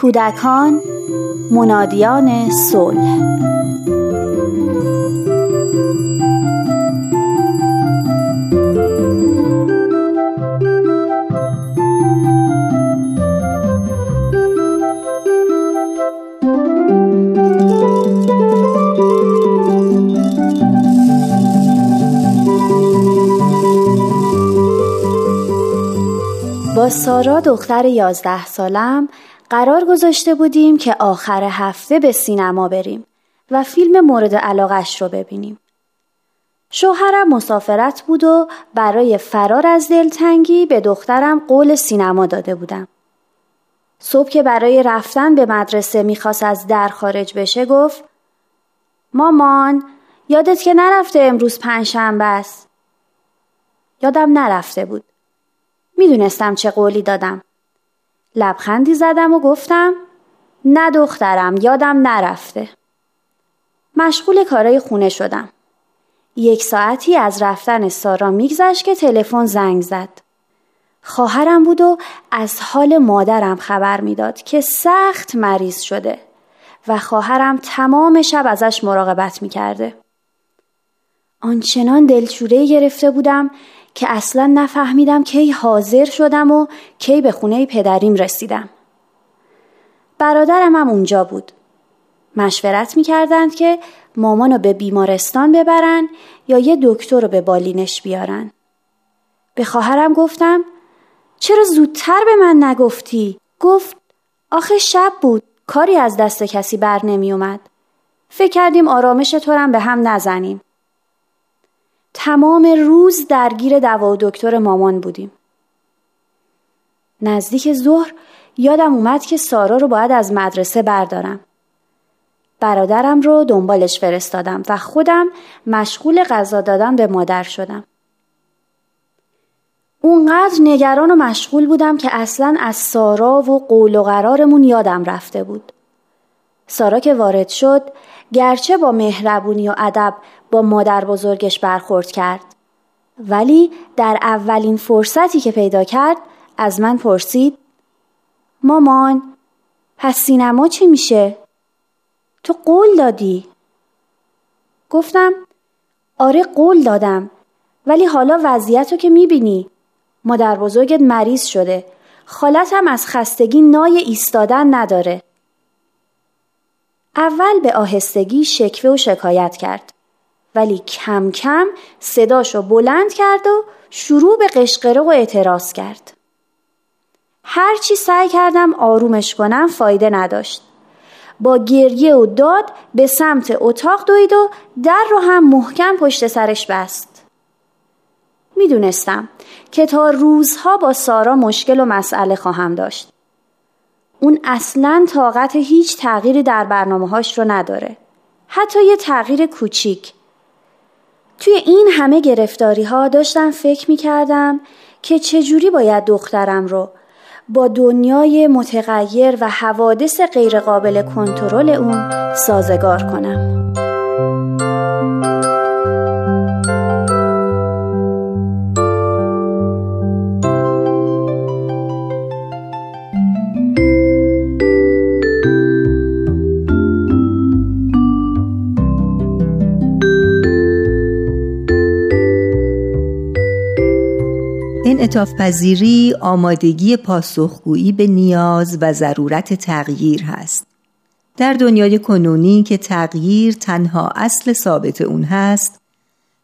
کودکان منادیان صلح. با سارا دختر یازده سالم قرار گذاشته بودیم که آخر هفته به سینما بریم و فیلم مورد علاقش رو ببینیم. شوهرم مسافرت بود و برای فرار از دلتنگی به دخترم قول سینما داده بودم. صبح که برای رفتن به مدرسه می‌خواست از در خارج بشه گفت مامان یادت که نرفته امروز پنجشنبه است. یادم نرفته بود. می‌دونستم چه قولی دادم. لبخندی زدم و گفتم نه دخترم یادم نرفته. مشغول کارای خونه شدم. یک ساعتی از رفتن سارا میگذشت که تلفن زنگ زد. خواهرم بود و از حال مادرم خبر می‌داد که سخت مریض شده و خواهرم تمام شب ازش مراقبت می‌کرده. آنچنان دلشوره گرفته بودم که اصلا نفهمیدم کی حاضر شدم و کی به خونه پدریم رسیدم. برادرم هم اونجا بود. مشورت می‌کردند که مامانو به بیمارستان ببرن یا یه دکتر رو به بالینش بیارن. به خواهرم گفتم چرا زودتر به من نگفتی؟ گفت آخه شب بود کاری از دست کسی بر نمی اومد. فکر کردیم آرامش تو به هم نزنیم. تمام روز درگیر دوا و دکتر مامان بودیم. نزدیک ظهر یادم اومد که سارا رو باید از مدرسه بردارم. برادرم رو دنبالش فرستادم و خودم مشغول غذا دادن به مادر شدم. اونقدر نگران و مشغول بودم که اصلا از سارا و قول و قرارمون یادم رفته بود. سارا که وارد شد گرچه با مهربونی و ادب با مادر بزرگش برخورد کرد. ولی در اولین فرصتی که پیدا کرد از من پرسید مامان پس سینما چی میشه؟ تو قول دادی؟ گفتم آره قول دادم ولی حالا وضعیت رو که می‌بینی. مادر بزرگت مریض شده. خالتم از خستگی نای ایستادن نداره. اول به آهستگی شکوه و شکایت کرد. ولی کم کم صداشو بلند کرد و شروع به قشقره و اعتراض کرد هرچی سعی کردم آرومش کنم فایده نداشت با گریه و داد به سمت اتاق دوید و در رو هم محکم پشت سرش بست می‌دونستم که تا روزها با سارا مشکل و مسئله خواهم داشت اون اصلا طاقت هیچ تغییری در برنامه هاش رو نداره. حتی یه تغییر کوچیک. توی این همه گرفتاری ها داشتم فکر می کردم که چجوری باید دخترم رو با دنیای متغیر و حوادث غیرقابل کنترل اون سازگار کنم. انعطاف پذیری آمادگی پاسخگویی به نیاز و ضرورت تغییر هست. در دنیای کنونی که تغییر تنها اصل ثابت اون هست،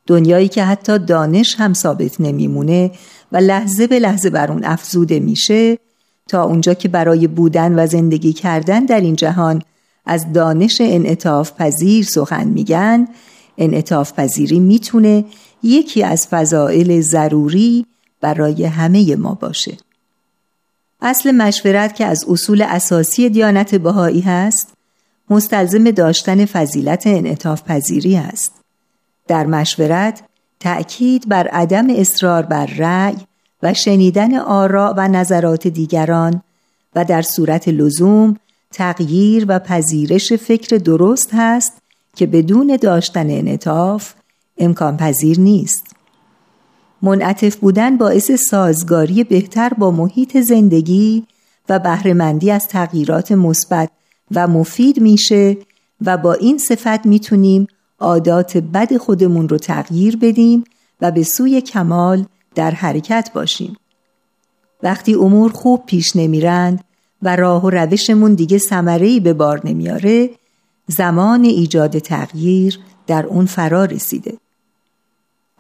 دنیایی که حتی دانش هم ثابت نمیمونه و لحظه به لحظه بر اون افزوده میشه تا اونجا که برای بودن و زندگی کردن در این جهان از دانش انعطاف پذیر سخن میگن انعطاف پذیری می‌تونه یکی از فضائل ضروری برای همه ما باشه. اصل مشورت که از اصول اساسی دیانت بهایی هست مستلزم داشتن فضیلت انعطاف پذیری است. در مشورت تأکید بر عدم اصرار بر رأی و شنیدن آراء و نظرات دیگران و در صورت لزوم تغییر و پذیرش فکر درست هست که بدون داشتن انعطاف امکان پذیر نیست. منعطف بودن باعث سازگاری بهتر با محیط زندگی و بهرهمندی از تغییرات مثبت و مفید میشه و با این صفت می‌تونیم عادات بد خودمون رو تغییر بدیم و به سوی کمال در حرکت باشیم. وقتی امور خوب پیش نمیرند و راه و روشمون دیگه ثمره‌ای به بار نمیاره زمان ایجاد تغییر در اون فرا رسیده.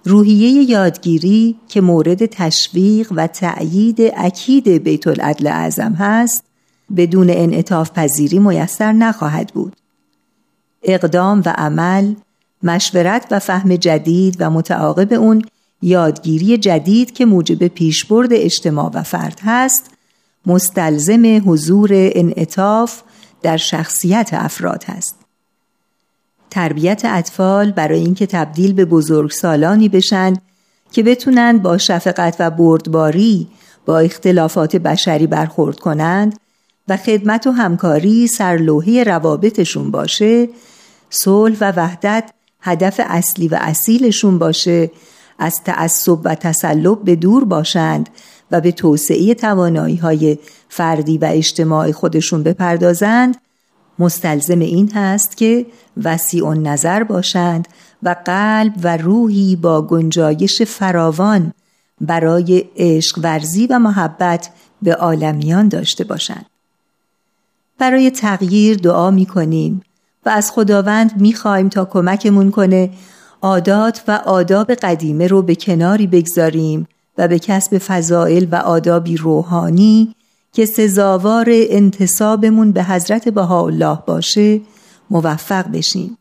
روحیه یادگیری که مورد تشویق و تأیید اکید بیت العدل اعظم هست بدون انعطاف پذیری میسر نخواهد بود. اقدام و عمل، مشورت و فهم جدید و متعاقب اون یادگیری جدید که موجب پیشبرد اجتماع و فرد هست مستلزم حضور انعطاف در شخصیت افراد هست. تربیت اطفال برای اینکه تبدیل به بزرگسالانی بشن که بتونن با شفقت و بردباری با اختلافات بشری برخورد کنند و خدمت و همکاری سرلوحه روابطشون باشه صلح و وحدت هدف اصلی و اصیلشون باشه از تعصب و تسلب به دور باشند و به توسعه توانایی های فردی و اجتماعی خودشون بپردازند مستلزم این هست که وسیع نظر باشند و قلب و روحی با گنجایش فراوان برای عشق ورزی و محبت به عالمیان داشته باشند. برای تغییر دعا می کنیم و از خداوند می خواهیم تا کمکمون کنه عادات و آداب قدیمه رو به کناری بگذاریم و به کسب فضائل و آدابی روحانی که سزاوار انتصابمون به حضرت بهاءالله باشه موفق بشیم.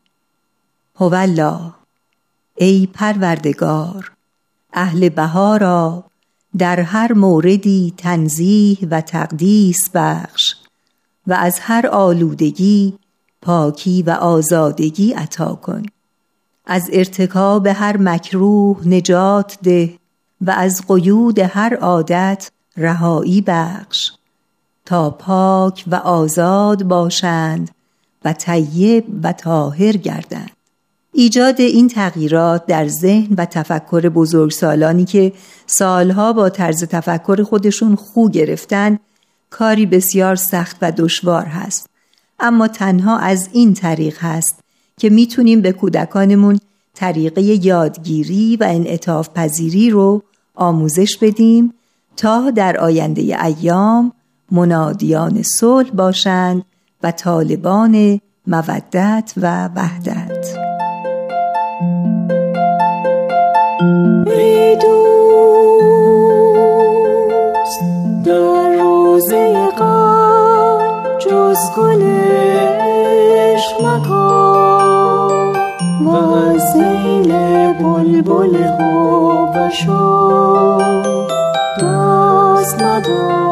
هوالله ای پروردگار اهل بهارا در هر موردی تنزیه و تقدیس بخش و از هر آلودگی پاکی و آزادگی عطا کن. از ارتکاب هر مکروه نجات ده و از قیود هر عادت رهایی بخش. تا پاک و آزاد باشند و طیب و طاهر گردند. ایجاد این تغییرات در ذهن و تفکر بزرگسالانی که سالها با طرز تفکر خودشون خو گرفتن کاری بسیار سخت و دشوار هست. اما تنها از این طریق هست که می‌تونیم به کودکانمون طریقه یادگیری و انعطاف پذیری رو آموزش بدیم تا در آینده ایام منادیان صلح باشند و طالبان مودت و وحدت. ای دوست در روزه غم جز گل عشق مکن. و از زیل بلبل خوب دست ندار